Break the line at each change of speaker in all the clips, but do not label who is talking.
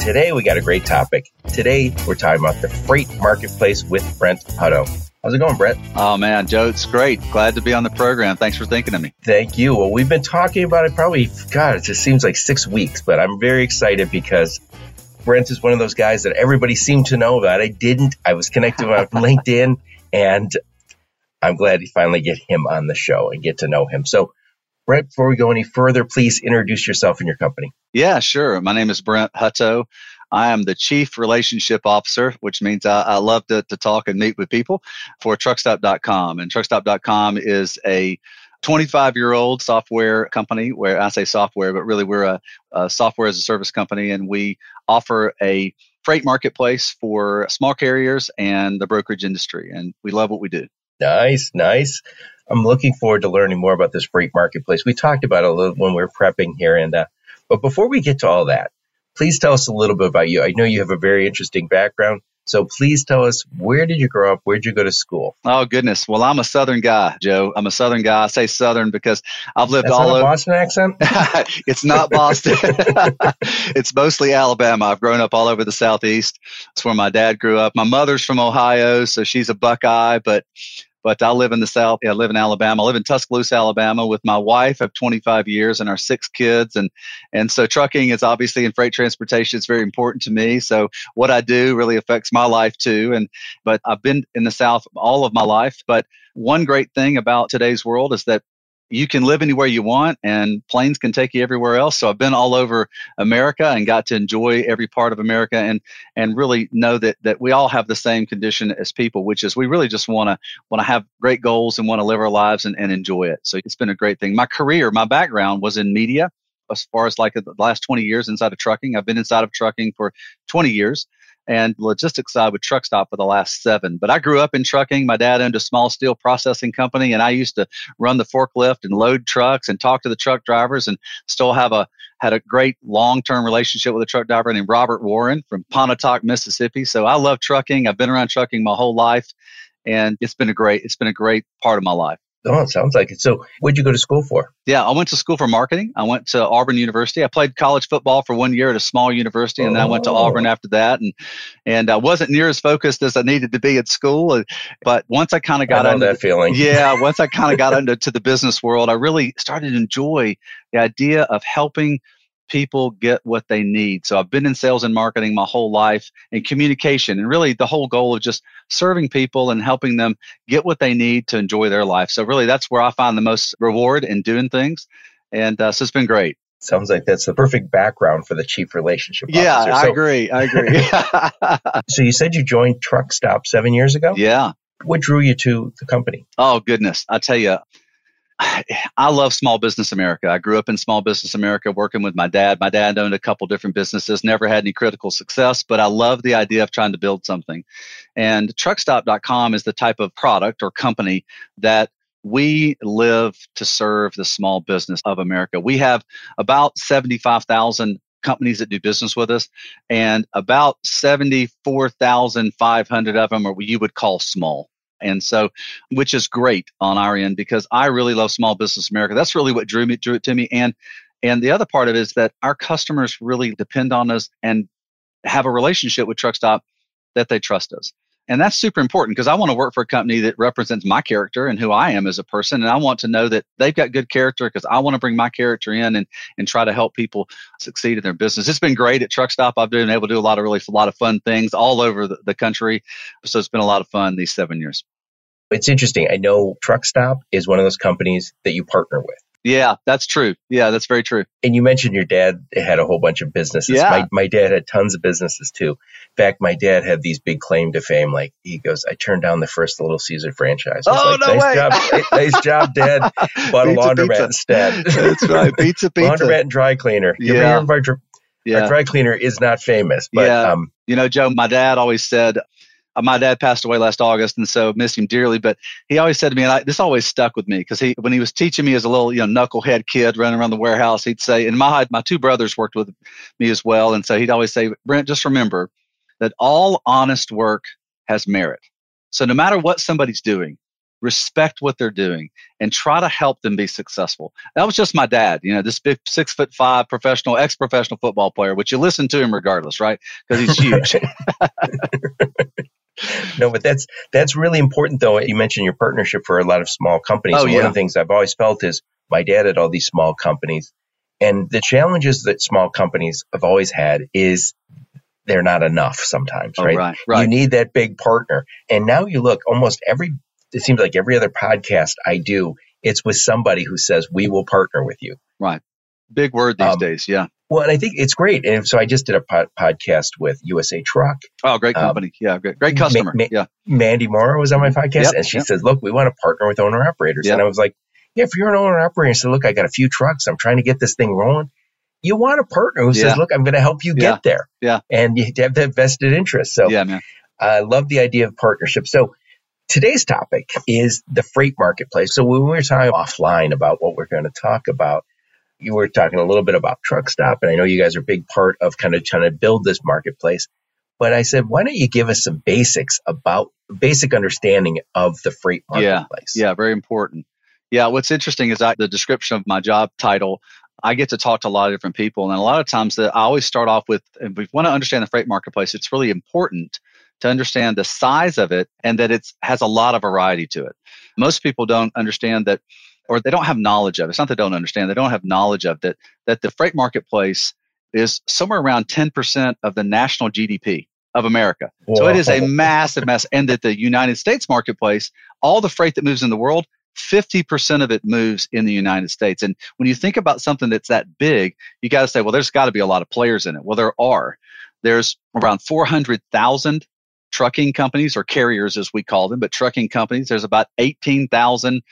Today, we got a great topic. Today, we're talking about the freight marketplace with Brent Hutto. How's it going, Brent?
Oh, man, Joe, it's great. Glad to be on the program. Thanks for thinking of me.
Thank you. Well, we've been talking about it probably, God, it just seems like six weeks, but I'm very excited because Brent is one of those guys that everybody seemed to know about. I didn't. I was connected on LinkedIn, and I'm glad to finally get him on the show and get to know him. So, Brent, before we go any further, please introduce yourself and your company.
Yeah, sure. My name is Brent Hutto. I am the Chief Relationship Officer, which means I, I love to, to talk and meet with people for truckstop.com. And truckstop.com is a 25 year old software company where I say software, but really we're a, a, software as a service company and we offer a freight marketplace for small carriers and the brokerage industry. And we love what we do.
Nice, nice. I'm looking forward to learning more about this freight marketplace. We talked about it a little when we were prepping here, and uh, but before we get to all that, please tell us a little bit about you. I know you have a very interesting background. So please tell us where did you grow up? Where did you go to school?
Oh goodness. Well, I'm a Southern guy, Joe. I'm a Southern guy. I say Southern because I've lived
That's
all over.
a Boston accent.
it's not Boston. it's mostly Alabama. I've grown up all over the Southeast. It's where my dad grew up. My mother's from Ohio, so she's a Buckeye, but but I live in the South. I live in Alabama. I live in Tuscaloosa, Alabama with my wife of 25 years and our six kids. And, and so trucking is obviously in freight transportation. It's very important to me. So what I do really affects my life too. And, but I've been in the South all of my life. But one great thing about today's world is that you can live anywhere you want and planes can take you everywhere else. So I've been all over America and got to enjoy every part of America and and really know that that we all have the same condition as people, which is we really just want to want to have great goals and want to live our lives and, and enjoy it. So it's been a great thing. My career, my background was in media as far as like the last 20 years inside of trucking. I've been inside of trucking for 20 years and logistics side with truck stop for the last seven. But I grew up in trucking. My dad owned a small steel processing company, and I used to run the forklift and load trucks and talk to the truck drivers, and still have a had a great long term relationship with a truck driver named Robert Warren from Pontotoc, Mississippi. So I love trucking. I've been around trucking my whole life, and it's been a great it's been a great part of my life.
Oh, it sounds like it. So, what'd you go to school for?
Yeah, I went to school for marketing. I went to Auburn University. I played college football for one year at a small university, and oh. then I went to Auburn oh. after that. And and I wasn't near as focused as I needed to be at school. Uh, but once I kind of got
into
that
feeling,
yeah, once I kind of got into to the business world, I really started to enjoy the idea of helping people get what they need. So I've been in sales and marketing my whole life and communication and really the whole goal of just serving people and helping them get what they need to enjoy their life. So really that's where I find the most reward in doing things. And uh, so it's been great.
Sounds like that's the perfect background for the chief relationship
yeah,
officer.
I agree. I agree.
so you said you joined Truck Stop seven years ago?
Yeah.
What drew you to the company?
Oh, goodness. I tell you, I love small business America. I grew up in small business America working with my dad. My dad owned a couple different businesses, never had any critical success, but I love the idea of trying to build something. And truckstop.com is the type of product or company that we live to serve the small business of America. We have about 75,000 companies that do business with us, and about 74,500 of them are what you would call small. And so, which is great on our end because I really love small business America. That's really what drew me, drew it to me. And, and the other part of it is that our customers really depend on us and have a relationship with Truckstop that they trust us. And that's super important because I want to work for a company that represents my character and who I am as a person. And I want to know that they've got good character because I want to bring my character in and, and try to help people succeed in their business. It's been great at Truck Stop. I've been able to do a lot of really, a lot of fun things all over the, the country. So it's been a lot of fun these seven years.
It's interesting. I know Truck Stop is one of those companies that you partner with.
Yeah, that's true. Yeah, that's very true.
And you mentioned your dad had a whole bunch of businesses.
Yeah.
My, my dad had tons of businesses too. In fact, my dad had these big claim to fame. Like he goes, I turned down the first Little Caesar franchise.
Oh,
like,
no
nice
way.
job. nice job, Dad. Bought
pizza,
a laundromat
pizza.
instead.
That's right. Pizza, pizza.
laundromat and dry cleaner.
Yeah.
our,
Yeah.
our dry cleaner is not famous, but
Yeah.
um,
You know, Joe, my dad always said, Uh, my dad passed away last August, and so miss him dearly. But he always said to me, and I, this always stuck with me because he, when he was teaching me as a little, you know, knucklehead kid running around the warehouse, he'd say, and my my two brothers worked with me as well, and so he'd always say, Brent, just remember that all honest work has merit. So no matter what somebody's doing, respect what they're doing and try to help them be successful. That was just my dad, you know, this big six foot five professional, ex professional football player, which you listen to him regardless, right? Because he's huge.
no, but that's that's really important though. You mentioned your partnership for a lot of small companies.
Oh, yeah.
One of the things I've always felt is my dad had all these small companies. And the challenges that small companies have always had is they're not enough sometimes,
Oh,
right?
right, right.
You need that big partner. And now you look almost every it seems like every other podcast I do, it's with somebody who says, We will partner with you.
right. Big word these
Um,
days. Yeah.
Well, and I think it's great. And so I just did a pod- podcast with USA Truck.
Oh, great
um,
company. yeah. Great, great customer.
ma-
yeah.
Mandy Morrow was on my podcast,
Yep,
and she
yep.
says, "Look, we want to partner with owner operators."
Yep.
And I was like, "Yeah, if you're an owner operator, I said, look, I got a few trucks. I'm trying to get this thing rolling. You want a partner who
Yeah.
says, look, I'm going to help you
Yeah.
get there.
Yeah.
And you have that vested interest. So
yeah, man.
I love the idea of partnership. So today's topic is the freight marketplace. So when we were talking offline about what we're going to talk about, you were talking a little bit about truck stop, and I know you guys are a big part of kind of trying to build this marketplace. But I said, why don't you give us some basics about basic understanding of the freight
Yeah,
marketplace?
Yeah, very important. Yeah, what's interesting is that the description of my job title, I get to talk to a lot of different people. And a lot of times that I always start off with, if we want to understand the freight marketplace, it's really important to understand the size of it and that it has a lot of variety to it. Most people don't understand that, or they don't have knowledge of it. It's not that they don't understand, they don't have knowledge of that, that the freight marketplace is somewhere around 10% of the national GDP of America. So it is a massive mess. And that the United States marketplace, all the freight that moves in the world, 50% of it moves in the United States. And when you think about something that's that big, you got to say, well, there's got to be a lot of players in it. Well, there are. There's around 400,000 trucking companies or carriers, as we call them, but trucking companies. There's about 18,000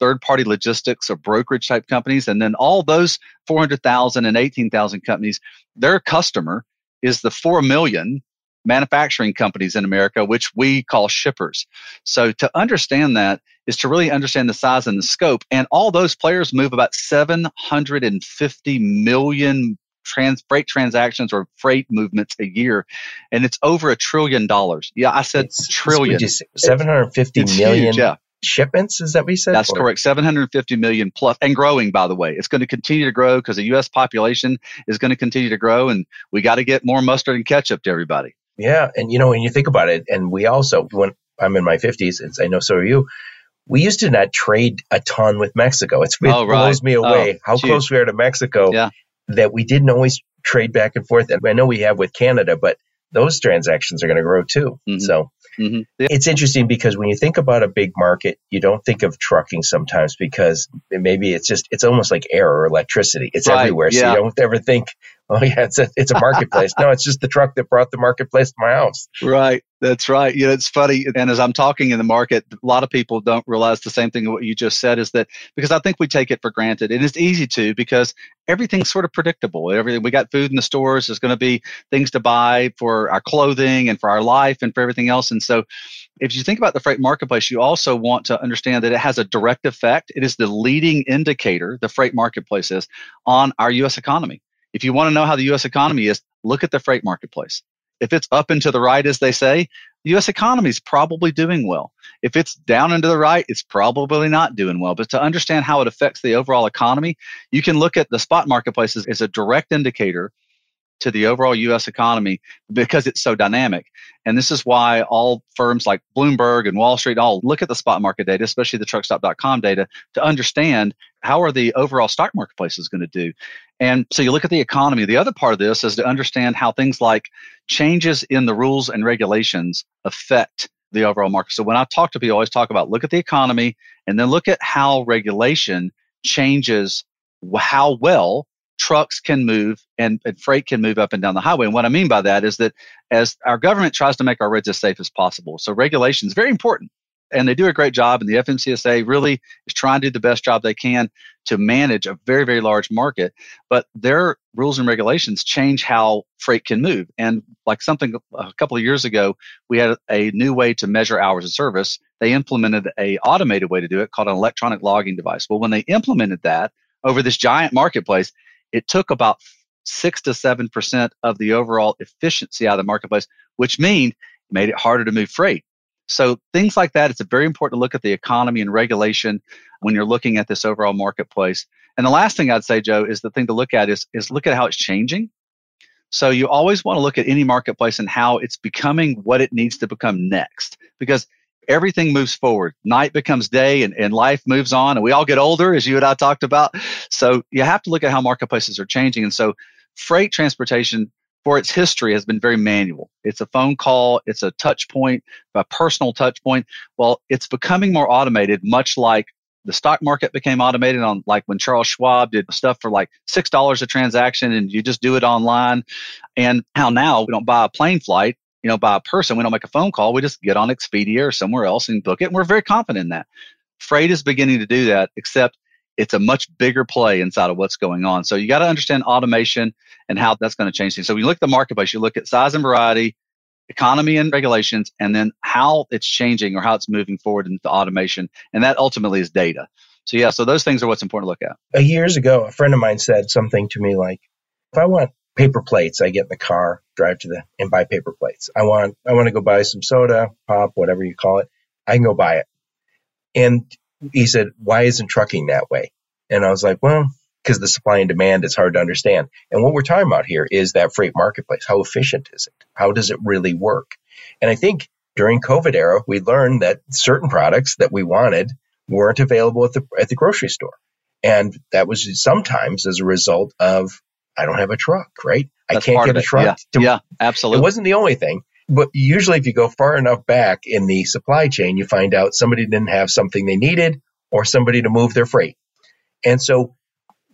third party logistics or brokerage type companies. And then all those 400,000 and 18,000 companies, their customer is the 4 million manufacturing companies in America, which we call shippers. So to understand that is to really understand the size and the scope. And all those players move about 750 million trans freight transactions or freight movements a year. And it's over a trillion dollars. Yeah, I said
It's-
trillion.
Seven hundred fifty million
huge, yeah.
Shipments. Is that what you said?
That's
Or-
correct. 750 million plus and growing, by the way. It's going to continue to grow because the U.S. population is going to continue to grow and we got to get more mustard and ketchup to everybody.
Yeah, and you know when you think about it, and we also when I'm in my fifties, and I know so are you. We used to not trade a ton with Mexico. It's, it
Oh, right.
blows me away
Oh,
how
huge.
close we are to Mexico.
Yeah.
That we didn't always trade back and forth. And I know we have with Canada, but those transactions are going to grow too.
Mhm.
So
hmm
it's interesting because when you think about a big market, you don't think of trucking sometimes because maybe it's just it's almost like air or electricity. It's
Right,
everywhere, so you don't ever think, oh yeah, it's a it's a marketplace. no, it's just the truck that brought the marketplace to my house.
Right. That's right. You know, it's funny. And as I'm talking in the market, a lot of people don't realize the same thing what you just said is that because I think we take it for granted. And it's easy to because everything's sort of predictable. Everything we got food in the stores, there's going to be things to buy for our clothing and for our life and for everything else. And so if you think about the freight marketplace, you also want to understand that it has a direct effect. It is the leading indicator, the freight marketplace is, on our US economy. If you want to know how the US economy is, look at the freight marketplace. If it's up and to the right, as they say, the U.S. economy is probably doing well. If it's down and to the right, it's probably not doing well. But to understand how it affects the overall economy, you can look at the spot marketplaces as a direct indicator to the overall U.S. economy because it's so dynamic. And this is why all firms like Bloomberg and Wall Street all look at the spot market data, especially the truckstop.com data, to understand how are the overall stock marketplaces going to do. And so you look at the economy. The other part of this is to understand how things like changes in the rules and regulations affect the overall market. So when I talk to people, I always talk about look at the economy and then look at how regulation changes how well trucks can move and, and, freight can move up and down the highway. And what I mean by that is that as our government tries to make our roads as safe as possible, so regulation is very important. And they do a great job, and the FMCSA really is trying to do the best job they can to manage a very, very large market. But their rules and regulations change how freight can move. And like something a couple of years ago, we had a new way to measure hours of service. They implemented a automated way to do it called an electronic logging device. Well, when they implemented that over this giant marketplace, it took about six to seven percent of the overall efficiency out of the marketplace, which mean made it harder to move freight. So things like that, it's very important to look at the economy and regulation when you're looking at this overall marketplace. And the last thing I'd say, Joe, is the thing to look at is, is look at how it's changing. So you always want to look at any marketplace and how it's becoming what it needs to become next because everything moves forward. Night becomes day and, and life moves on and we all get older as you and I talked about. So you have to look at how marketplaces are changing. And so freight transportation for its history has been very manual. It's a phone call, it's a touch point, a personal touch point. Well, it's becoming more automated, much like the stock market became automated on like when Charles Schwab did stuff for like six dollars a transaction and you just do it online. And how now we don't buy a plane flight, you know, by a person, we don't make a phone call, we just get on Expedia or somewhere else and book it. And we're very confident in that. Freight is beginning to do that, except it's a much bigger play inside of what's going on. So you got to understand automation and how that's going to change things. So when you look at the marketplace, you look at size and variety, economy and regulations, and then how it's changing or how it's moving forward into automation. And that ultimately is data. So yeah, so those things are what's important to look at.
Years ago, a friend of mine said something to me like, if I want paper plates, I get in the car, drive to the and buy paper plates. I want I want to go buy some soda, pop, whatever you call it. I can go buy it. And he said, why isn't trucking that way? And I was like, well, because the supply and demand is hard to understand. And what we're talking about here is that freight marketplace. How efficient is it? How does it really work? And I think during COVID era, we learned that certain products that we wanted weren't available at the at the grocery store. And that was sometimes as a result of I don't have a truck, right?
That's
I can't get a truck.
Yeah.
To,
yeah, absolutely.
It wasn't the only thing. But usually, if you go far enough back in the supply chain, you find out somebody didn't have something they needed or somebody to move their freight. And so,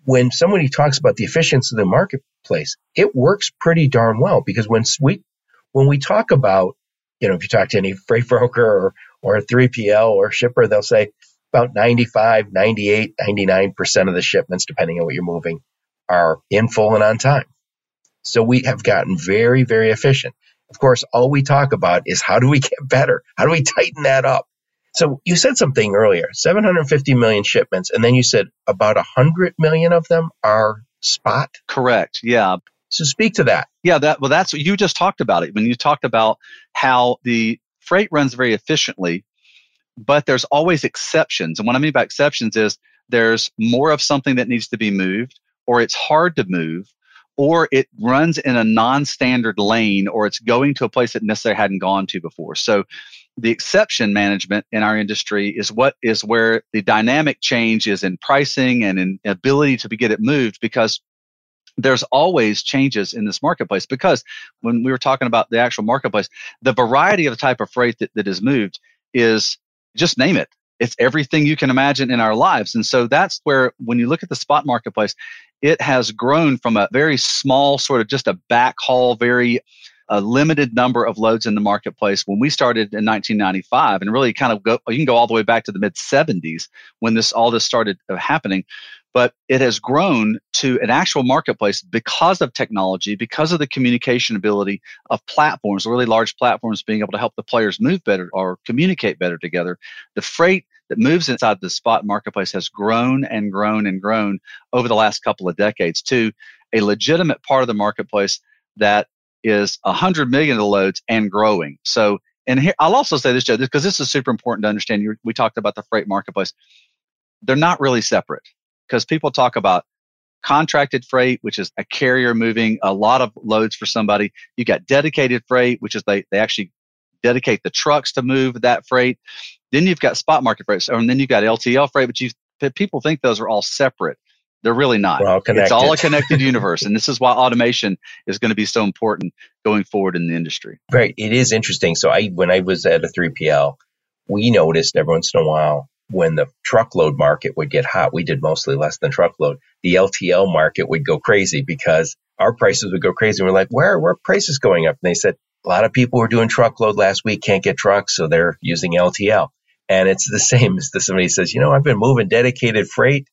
when somebody talks about the efficiency of the marketplace, it works pretty darn well because when we when we talk about, you know, if you talk to any freight broker or, or a 3PL or shipper, they'll say about 95, 98, 99% of the shipments, depending on what you're moving, are in full and on time. So we have gotten very, very efficient. Of course, all we talk about is how do we get better? How do we tighten that up? So you said something earlier, 750 million shipments, and then you said about 100 million of them are spot.
Correct. Yeah.
So speak to that.
Yeah, that well that's what you just talked about it. When you talked about how the freight runs very efficiently, but there's always exceptions. And what I mean by exceptions is there's more of something that needs to be moved or it's hard to move or it runs in a non-standard lane or it's going to a place that necessarily hadn't gone to before. So the exception management in our industry is what is where the dynamic change is in pricing and in ability to get it moved because there's always changes in this marketplace because when we were talking about the actual marketplace, the variety of the type of freight that, that is moved is just name it. It's everything you can imagine in our lives. And so that's where when you look at the spot marketplace, it has grown from a very small sort of just a backhaul, very a limited number of loads in the marketplace when we started in 1995 and really kind of go you can go all the way back to the mid 70s when this all this started uh, happening but it has grown to an actual marketplace because of technology because of the communication ability of platforms really large platforms being able to help the players move better or communicate better together the freight that moves inside the spot marketplace has grown and grown and grown over the last couple of decades to a legitimate part of the marketplace that is 100 million of the loads and growing. So, and here, I'll also say this, Joe, because this is super important to understand. We talked about the freight marketplace. They're not really separate because people talk about contracted freight, which is a carrier moving a lot of loads for somebody. You got dedicated freight, which is they, they actually dedicate the trucks to move that freight. Then you've got spot market freight, and then you've got LTL freight, but you people think those are all separate. They're really not.
All
it's all a connected universe. And this is why automation is going to be so important going forward in the industry.
Right. It is interesting. So I when I was at a 3PL, we noticed every once in a while when the truckload market would get hot, we did mostly less than truckload. The LTL market would go crazy because our prices would go crazy. We're like, where, where are prices going up? And they said, a lot of people were doing truckload last week, can't get trucks, so they're using LTL. And it's the same as the, somebody says, you know, I've been moving dedicated freight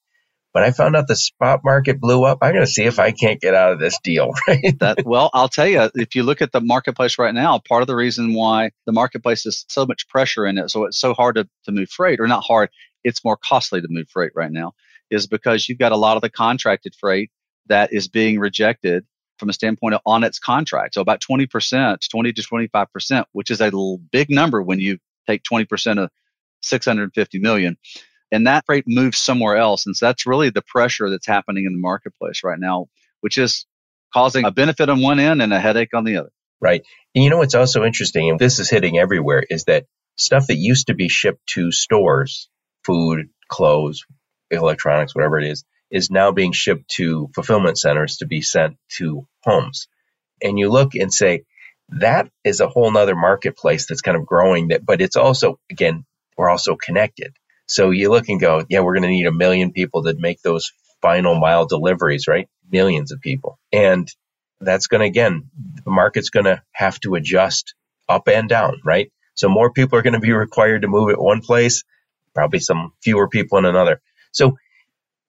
but I found out the spot market blew up. I'm going to see if I can't get out of this deal. Right?
that well, I'll tell you, if you look at the marketplace right now, part of the reason why the marketplace is so much pressure in it, so it's so hard to, to move freight, or not hard, it's more costly to move freight right now, is because you've got a lot of the contracted freight that is being rejected from a standpoint of on its contract. So about 20%, 20 to 25%, which is a big number when you take 20% of 650 million. And that freight moves somewhere else. And so that's really the pressure that's happening in the marketplace right now, which is causing a benefit on one end and a headache on the other.
Right. And you know what's also interesting, and this is hitting everywhere, is that stuff that used to be shipped to stores, food, clothes, electronics, whatever it is, is now being shipped to fulfillment centers to be sent to homes. And you look and say, that is a whole nother marketplace that's kind of growing that, but it's also, again, we're also connected. So you look and go, yeah, we're going to need a million people to make those final mile deliveries, right? Millions of people. And that's going to, again, the market's going to have to adjust up and down, right? So more people are going to be required to move at one place, probably some fewer people in another. So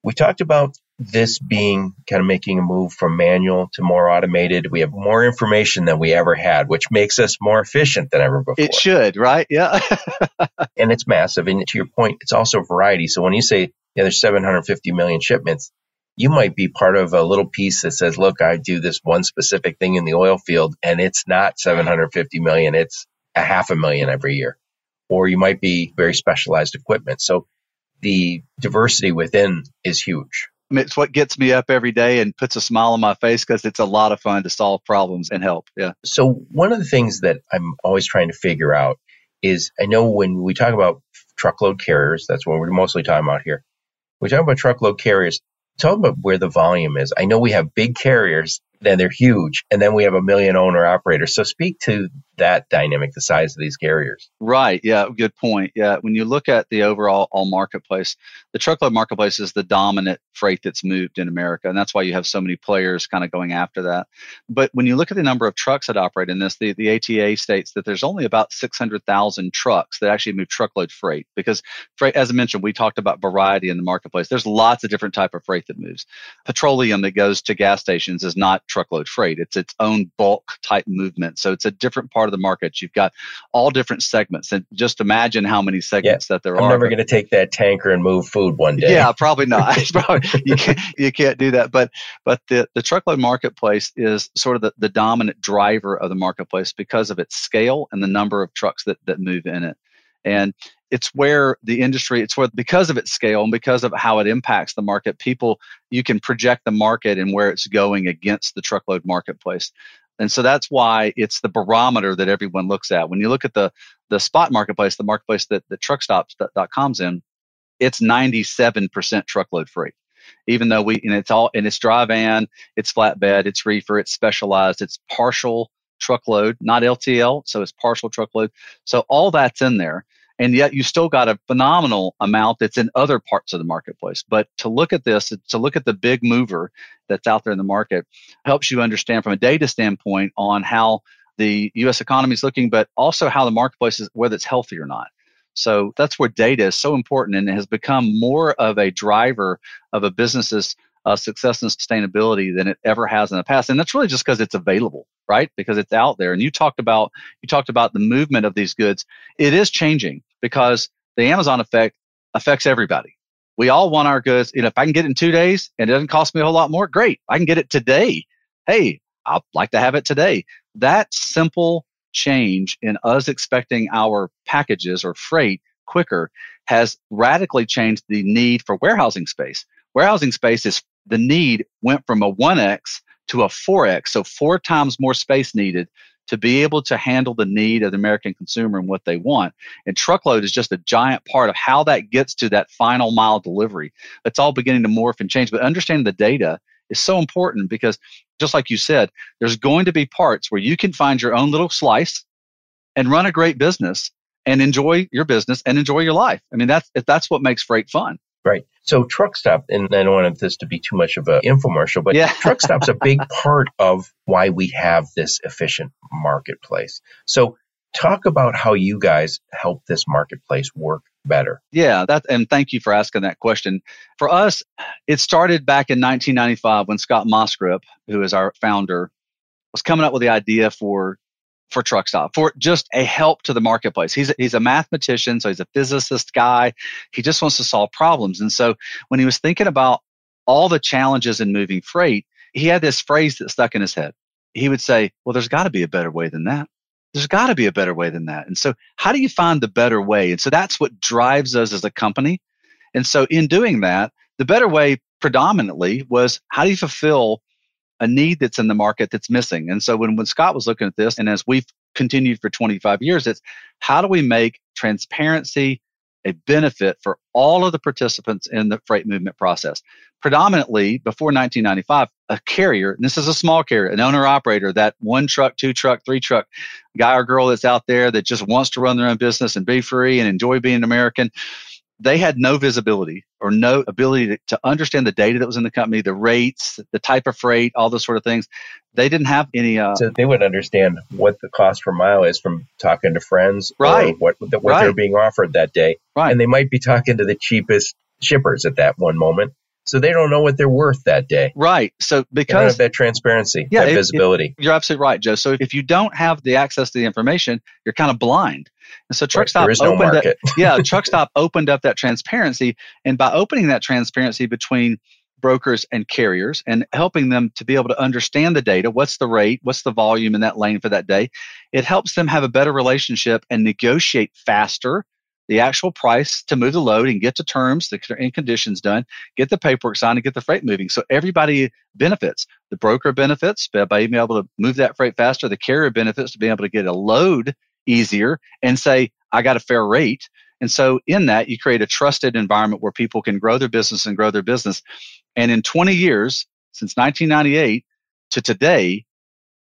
we talked about this being kind of making a move from manual to more automated. We have more information than we ever had, which makes us more efficient than ever before.
It should, right? Yeah.
and it's massive. And to your point, it's also variety. So when you say, yeah, there's 750 million shipments, you might be part of a little piece that says, look, I do this one specific thing in the oil field and it's not 750 million. It's a half a million every year. Or you might be very specialized equipment. So the diversity within is huge.
It's what gets me up every day and puts a smile on my face because it's a lot of fun to solve problems and help. Yeah.
So one of the things that I'm always trying to figure out is I know when we talk about truckload carriers, that's what we're mostly talking about here. We talk about truckload carriers. Talk about where the volume is. I know we have big carriers then they're huge. And then we have a million owner operators. So speak to that dynamic, the size of these carriers.
Right. Yeah. Good point. Yeah. When you look at the overall all marketplace, the truckload marketplace is the dominant freight that's moved in America. And that's why you have so many players kind of going after that. But when you look at the number of trucks that operate in this, the, the ATA states that there's only about 600,000 trucks that actually move truckload freight because freight, as I mentioned, we talked about variety in the marketplace. There's lots of different type of freight that moves. Petroleum that goes to gas stations is not truckload freight. It's its own bulk type movement. So it's a different part of the market. You've got all different segments. And just imagine how many segments yeah, that there
I'm
are.
I'm never going to take that tanker and move food one day.
Yeah, probably not. probably, you, can't, you can't do that. But but the, the truckload marketplace is sort of the, the dominant driver of the marketplace because of its scale and the number of trucks that, that move in it. And it's where the industry it's where because of its scale and because of how it impacts the market people you can project the market and where it's going against the truckload marketplace. And so that's why it's the barometer that everyone looks at. When you look at the the spot marketplace the marketplace that the truckstops.com's in it's 97% truckload free even though we and it's all and it's dry van it's flatbed it's reefer it's specialized it's partial truckload not ltl so it's partial truckload so all that's in there and yet you still got a phenomenal amount that's in other parts of the marketplace. But to look at this, to look at the big mover that's out there in the market, helps you understand from a data standpoint on how the U.S. economy is looking, but also how the marketplace is, whether it's healthy or not. So that's where data is so important and has become more of a driver of a business's uh, success and sustainability than it ever has in the past. And that's really just because it's available, right? Because it's out there. And you talked about you talked about the movement of these goods. It is changing because the Amazon effect affects everybody. We all want our goods. You know, if I can get it in two days and it doesn't cost me a whole lot more, great. I can get it today. Hey, I'd like to have it today. That simple change in us expecting our packages or freight quicker has radically changed the need for warehousing space. Warehousing space is the need went from a 1x to a 4x, so four times more space needed to be able to handle the need of the American consumer and what they want. And truckload is just a giant part of how that gets to that final mile delivery. It's all beginning to morph and change, but understanding the data is so important because just like you said, there's going to be parts where you can find your own little slice and run a great business and enjoy your business and enjoy your life. I mean, that's that's what makes freight fun.
Right. So truck stop, and I don't want this to be too much of an infomercial, but yeah. truck stop's a big part of why we have this efficient marketplace. So talk about how you guys help this marketplace work better.
Yeah, that and thank you for asking that question. For us, it started back in 1995 when Scott Moscrip, who is our founder, was coming up with the idea for for truck stop for just a help to the marketplace. He's a, he's a mathematician so he's a physicist guy. He just wants to solve problems. And so when he was thinking about all the challenges in moving freight he had this phrase that stuck in his head. He would say well there's got to be a better way than that. There's got to be a better way than that. And so how do you find the better way? And so that's what drives us as a company. And so in doing that the better way predominantly was how do you fulfill a need that's in the market that's missing. And so when, when Scott was looking at this, and as we've continued for 25 years, it's how do we make transparency a benefit for all of the participants in the freight movement process? Predominantly before 1995, a carrier, and this is a small carrier, an owner operator, that one truck, two truck, three truck guy or girl that's out there that just wants to run their own business and be free and enjoy being an American they had no visibility or no ability to, to, understand the data that was in the company, the rates, the type of freight, all those sort of things. They didn't have any. Uh,
so they would understand what the cost per mile is from talking to friends,
right?
what what
right.
they're being offered that day,
right?
And they might be talking to the cheapest shippers at that one moment. So they don't know what they're worth that day.
Right. So because
that transparency, yeah, that it, visibility.
It, you're absolutely right, Joe. So if you don't have the access to the information, you're kind of blind. And so Truckstop
right, no
opened
up,
yeah, Truckstop opened up that transparency. And by opening that transparency between brokers and carriers and helping them to be able to understand the data, what's the rate, what's the volume in that lane for that day, it helps them have a better relationship and negotiate faster the actual price to move the load and get the terms the, and conditions done, get the paperwork signed, and get the freight moving. So everybody benefits. The broker benefits by being able to move that freight faster. The carrier benefits to being able to get a load easier and say, I got a fair rate. And so in that, you create a trusted environment where people can grow their business and grow their business. And in 20 years, since 1998 to today,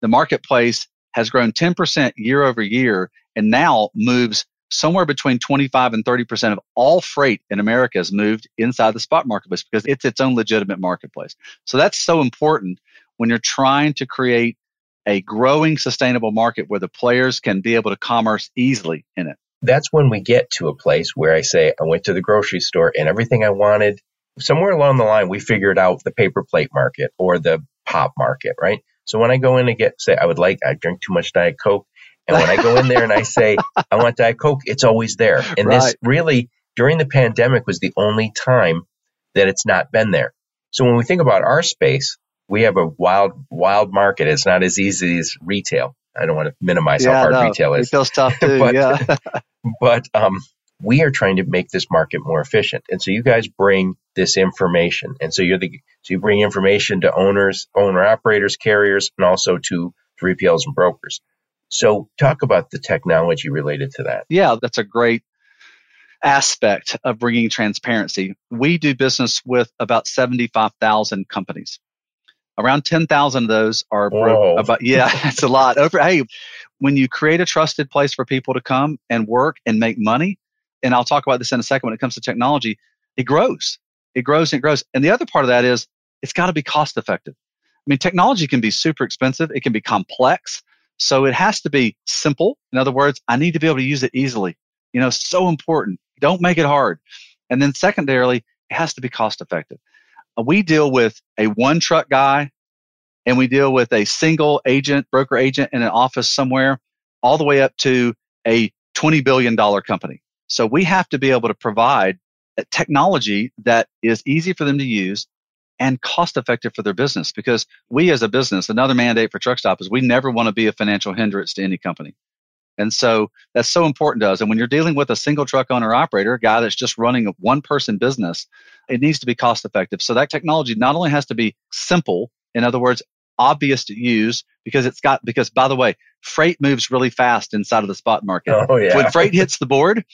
the marketplace has grown 10% year over year and now moves somewhere between 25 and 30% of all freight in America is moved inside the spot marketplace because it's its own legitimate marketplace. So that's so important when you're trying to create a growing sustainable market where the players can be able to commerce easily in it.
That's when we get to a place where I say, I went to the grocery store and everything I wanted, somewhere along the line, we figured out the paper plate market or the pop market, right? So when I go in and get, say, I would like, I drink too much Diet Coke. And when I go in there and I say, I want Diet Coke, it's always there. And right. this really, during the pandemic, was the only time that it's not been there. So when we think about our space, we have a wild, wild market. It's not as easy as retail. I don't want to minimize
yeah,
how hard
no,
retail is.
Retail's tough too,
but,
yeah.
but um, we are trying to make this market more efficient. And so you guys bring this information. And so you're the so you bring information to owners, owner operators, carriers, and also to 3PLs and brokers. So, talk about the technology related to that.
Yeah, that's a great aspect of bringing transparency. We do business with about 75,000 companies. Around 10,000 of those are broke. About, yeah, it's a lot. Over, hey, when you create a trusted place for people to come and work and make money, and I'll talk about this in a second when it comes to technology, it grows. It grows and it grows. And the other part of that is it's got to be cost effective. I mean, technology can be super expensive. It can be complex. So it has to be simple. In other words, I need to be able to use it easily. You know, so important. Don't make it hard. And then secondarily, it has to be cost effective. Uh, we deal with a one truck guy and we deal with a single agent, broker agent in an office somewhere, all the way up to a $20 billion company. So we have to be able to provide a technology that is easy for them to use and cost effective for their business because we as a business, another mandate for Truckstop is we never want to be a financial hindrance to any company. And so that's so important to us. And when you're dealing with a single truck owner operator, a guy that's just running a one person business, it needs to be cost effective. So that technology not only has to be simple, in other words, obvious to use because it's got, because by the way, freight moves really fast inside of the spot market.
Oh, yeah.
When freight hits the board,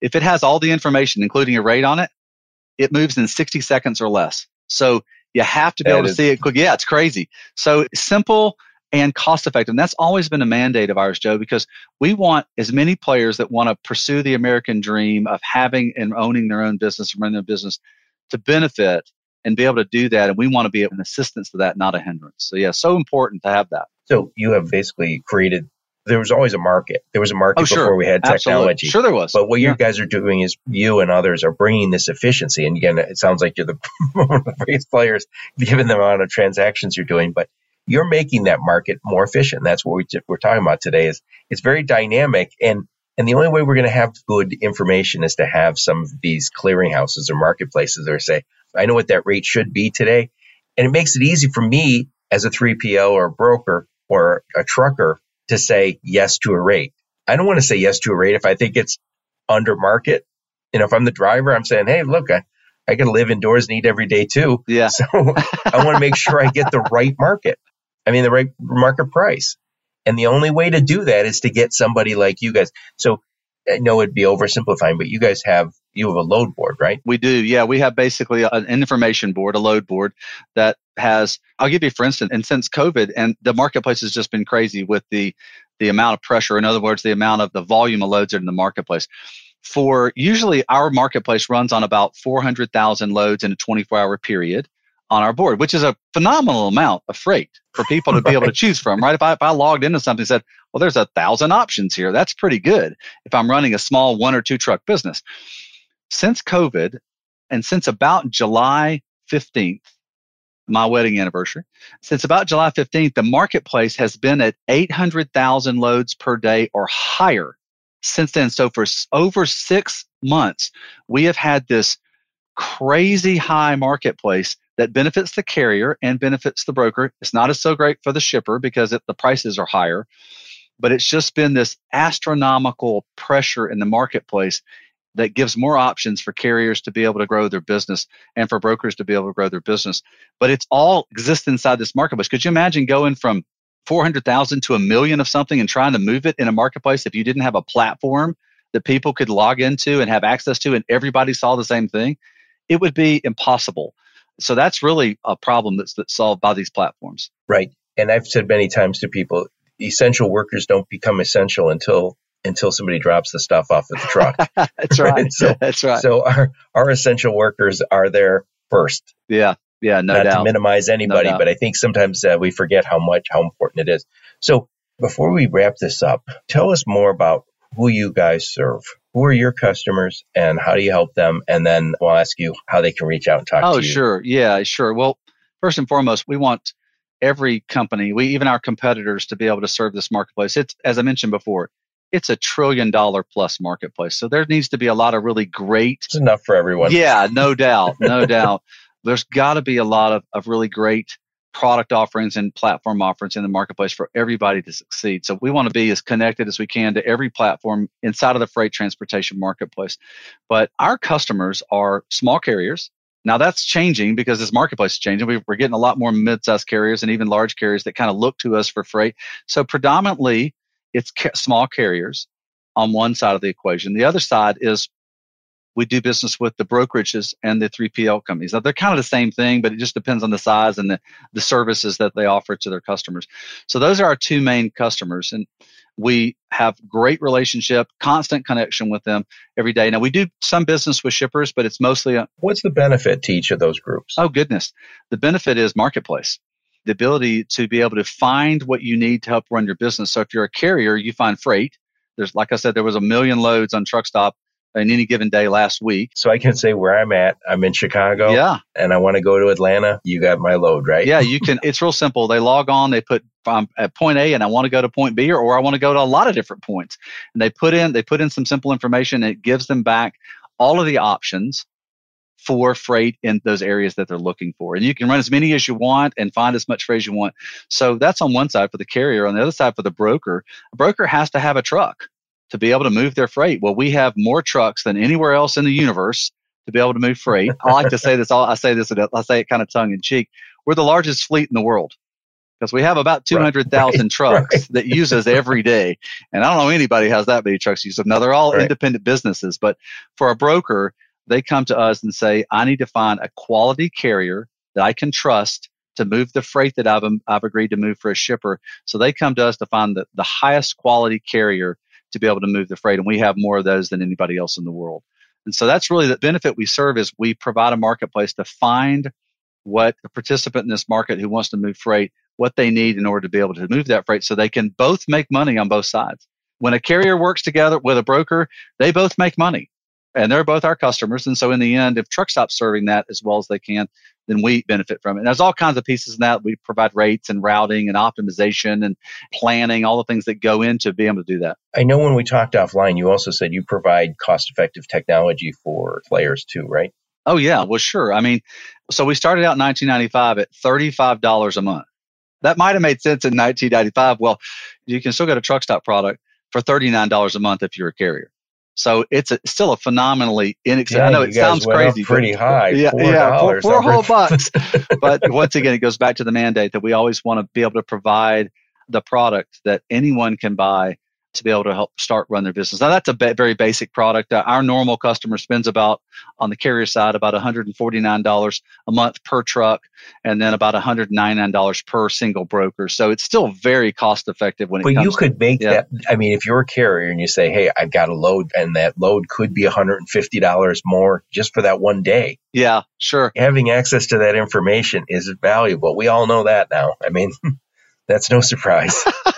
if it has all the information, including a rate on it, it moves in 60 seconds or less. So you have to be that able to see it quick. Yeah, it's crazy. So simple and cost effective. And that's always been a mandate of ours, Joe, because we want as many players that want to pursue the American dream of having and owning their own business and running their business to benefit and be able to do that. And we want to be an assistance to that, not a hindrance. So yeah, so important to have that.
So you have basically created there was always a market. There was a market
oh, sure.
before we had technology.
Absolutely. Sure, there was.
But what yeah. you guys are doing is you and others are bringing this efficiency. And again, it sounds like you're the, one of the biggest players given the amount of transactions you're doing. But you're making that market more efficient. That's what we, we're talking about today. Is it's very dynamic, and and the only way we're going to have good information is to have some of these clearinghouses or marketplaces that say, I know what that rate should be today, and it makes it easy for me as a 3PL or a broker or a trucker to say yes to a rate. I don't want to say yes to a rate if I think it's under market. You know, if I'm the driver, I'm saying, hey, look, I, I got to live indoors and eat every day too.
Yeah.
So I want to make sure I get the right market. I mean, the right market price. And the only way to do that is to get somebody like you guys. So I know it'd be oversimplifying, but you guys have you have a load board, right?
We do. Yeah, we have basically an information board, a load board that has. I'll give you for instance, and since COVID and the marketplace has just been crazy with the the amount of pressure. In other words, the amount of the volume of loads in the marketplace. For usually our marketplace runs on about 400,000 loads in a 24 hour period on our board, which is a phenomenal amount of freight for people to be able to choose from, right? If I, if I logged into something and said, well, there's a thousand options here, that's pretty good if I'm running a small one or two truck business. Since COVID and since about July 15th, my wedding anniversary, since about July 15th, the marketplace has been at 800,000 loads per day or higher since then. So for over six months, we have had this crazy high marketplace that benefits the carrier and benefits the broker. It's not as so great for the shipper because it, the prices are higher, but it's just been this astronomical pressure in the marketplace that gives more options for carriers to be able to grow their business and for brokers to be able to grow their business. But it's all exists inside this marketplace. Could you imagine going from 400,000 to a million of something and trying to move it in a marketplace if you didn't have a platform that people could log into and have access to and everybody saw the same thing? It would be impossible. So that's really a problem that's, that's solved by these platforms.
Right. And I've said many times to people, essential workers don't become essential until until somebody drops the stuff off of the truck.
that's right.
so
that's right.
So our our essential workers are there first.
Yeah. Yeah. No
Not
doubt.
to minimize anybody, no but I think sometimes uh, we forget how much how important it is. So before we wrap this up, tell us more about who you guys serve who are your customers and how do you help them? And then we'll ask you how they can reach out and talk
oh,
to you.
Oh, sure. Yeah, sure. Well, first and foremost, we want every company, we even our competitors to be able to serve this marketplace. It's as I mentioned before, it's a trillion dollar plus marketplace. So there needs to be a lot of really great
It's enough for everyone.
Yeah, no doubt. No doubt. There's got to be a lot of, of really great product offerings and platform offerings in the marketplace for everybody to succeed. So we want to be as connected as we can to every platform inside of the freight transportation marketplace. But our customers are small carriers. Now that's changing because this marketplace is changing. We're getting a lot more mid-sized carriers and even large carriers that kind of look to us for freight. So predominantly it's small carriers on one side of the equation. The other side is we do business with the brokerages and the 3PL companies. Now, they're kind of the same thing, but it just depends on the size and the, the services that they offer to their customers. So those are our two main customers. And we have great relationship, constant connection with them every day. Now we do some business with shippers, but it's mostly a,
What's the benefit to each of those groups?
Oh goodness. The benefit is marketplace. The ability to be able to find what you need to help run your business. So if you're a carrier, you find freight. There's like I said, there was a million loads on Truckstop in any given day last week.
So I can say where I'm at. I'm in Chicago.
Yeah.
And I want to go to Atlanta. You got my load, right?
Yeah, you can. It's real simple. They log on, they put I'm at point A and I want to go to point B or, or I want to go to a lot of different points. And they put in, they put in some simple information. It gives them back all of the options for freight in those areas that they're looking for. And you can run as many as you want and find as much freight as you want. So that's on one side for the carrier. On the other side for the broker, a broker has to have a truck to be able to move their freight. Well, we have more trucks than anywhere else in the universe to be able to move freight. I like to say this. I say this. I say it kind of tongue in cheek. We're the largest fleet in the world because we have about 200,000 right, trucks right. that use us every day. And I don't know anybody has that many trucks use them. Now they're all right. independent businesses, but for a broker, they come to us and say, I need to find a quality carrier that I can trust to move the freight that I've, um, I've agreed to move for a shipper. So they come to us to find the, the highest quality carrier to be able to move the freight. And we have more of those than anybody else in the world. And so that's really the benefit we serve is we provide a marketplace to find what a participant in this market who wants to move freight, what they need in order to be able to move that freight so they can both make money on both sides. When a carrier works together with a broker, they both make money and they're both our customers. And so in the end, if truck stops serving that as well as they can, then we benefit from it. And there's all kinds of pieces in that. We provide rates and routing and optimization and planning, all the things that go into being able to do that.
I know when we talked offline, you also said you provide cost effective technology for players too, right?
Oh, yeah. Well, sure. I mean, so we started out in 1995 at $35 a month. That might have made sense in 1995. Well, you can still get a truck stop product for $39 a month if you're a carrier. So it's a, still a phenomenally inexpensive.
Yeah,
I know it sounds crazy,
pretty high.
Yeah,
$4
yeah, four, four whole bucks. but once again, it goes back to the mandate that we always want to be able to provide the product that anyone can buy to be able to help start run their business. Now that's a ba- very basic product. Uh, our normal customer spends about on the carrier side about $149 a month per truck, and then about $199 per single broker. So it's still very cost effective when it comes But
you could make
yeah.
that. I mean, if you're a carrier and you say, "Hey, I've got a load," and that load could be $150 more just for that one day,
yeah, sure.
having access to that information is valuable. We all know that now. I mean, that's no surprise.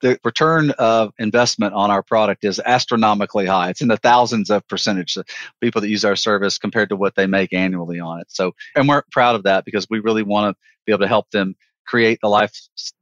the return of investment on our product is astronomically high. It's in the thousands of percentage of people that use our service compared to what they make annually on it. So, and we're proud of that because we really want to be able to help them create the life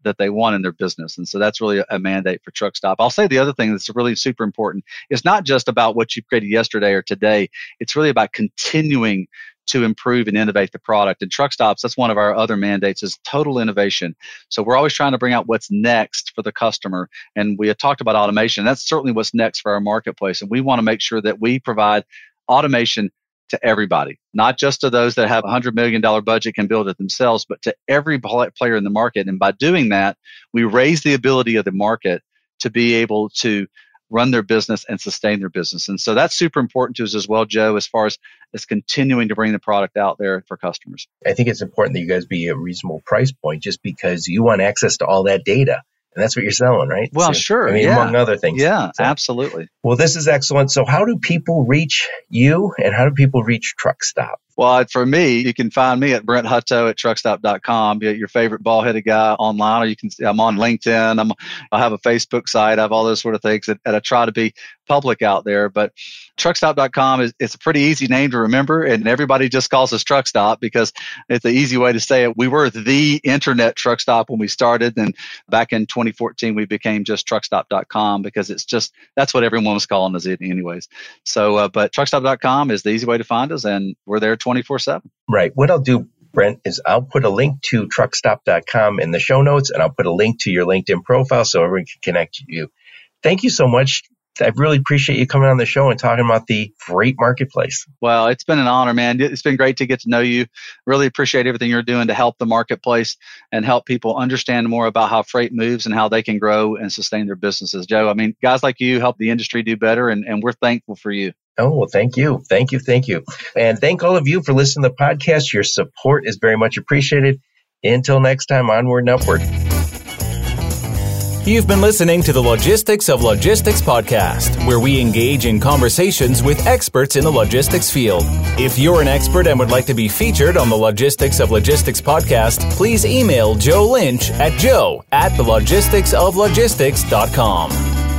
that they want in their business. And so that's really a mandate for Truck Stop. I'll say the other thing that's really super important is not just about what you created yesterday or today. It's really about continuing to improve and innovate the product. And truck stops, that's one of our other mandates is total innovation. So we're always trying to bring out what's next for the customer. And we talked about automation. That's certainly what's next for our marketplace. And we want to make sure that we provide automation to everybody, not just to those that have a hundred million dollar budget can build it themselves, but to every player in the market. And by doing that, we raise the ability of the market to be able to run their business and sustain their business. And so that's super important to us as well, Joe, as far as, as continuing to bring the product out there for customers.
I think it's important that you guys be a reasonable price point just because you want access to all that data. And that's what you're selling, right?
Well,
So,
sure,
I mean,
yeah.
among other things.
Yeah,
So-
absolutely.
Well, this is excellent. So, how do people reach you and how do people reach Truck Stop?
Well, for me, you can find me at Brent Hutto at truckstop.com. Your favorite ball headed guy online, or you can, I'm on LinkedIn. I'm, I have a Facebook site. I have all those sort of things and, and I try to be public out there. But truckstop.com is, it's a pretty easy name to remember. And everybody just calls us truck stop because it's the easy way to say it. We were the internet truck stop when we started. And back in 2014, we became just truckstop.com because it's just, that's what everyone was calling us anyways. So, uh, but truckstop.com is the easy way to find us and we're there 24 7.
Right. What I'll do, Brent, is I'll put a link to truckstop.com in the show notes and I'll put a link to your LinkedIn profile so everyone can connect to you. Thank you so much. I really appreciate you coming on the show and talking about the freight marketplace.
Well, it's been an honor, man. It's been great to get to know you. Really appreciate everything you're doing to help the marketplace and help people understand more about how freight moves and how they can grow and sustain their businesses. Joe, I mean, guys like you help the industry do better, and, and we're thankful for you.
Oh, well, thank you. Thank you. Thank you. And thank all of you for listening to the podcast. Your support is very much appreciated. Until next time, onward and upward.
You've been listening to the Logistics of Logistics podcast, where we engage in conversations with experts in the logistics field. If you're an expert and would like to be featured on the Logistics of Logistics podcast, please email Joe Lynch at joe at the logisticsoflogistics.com.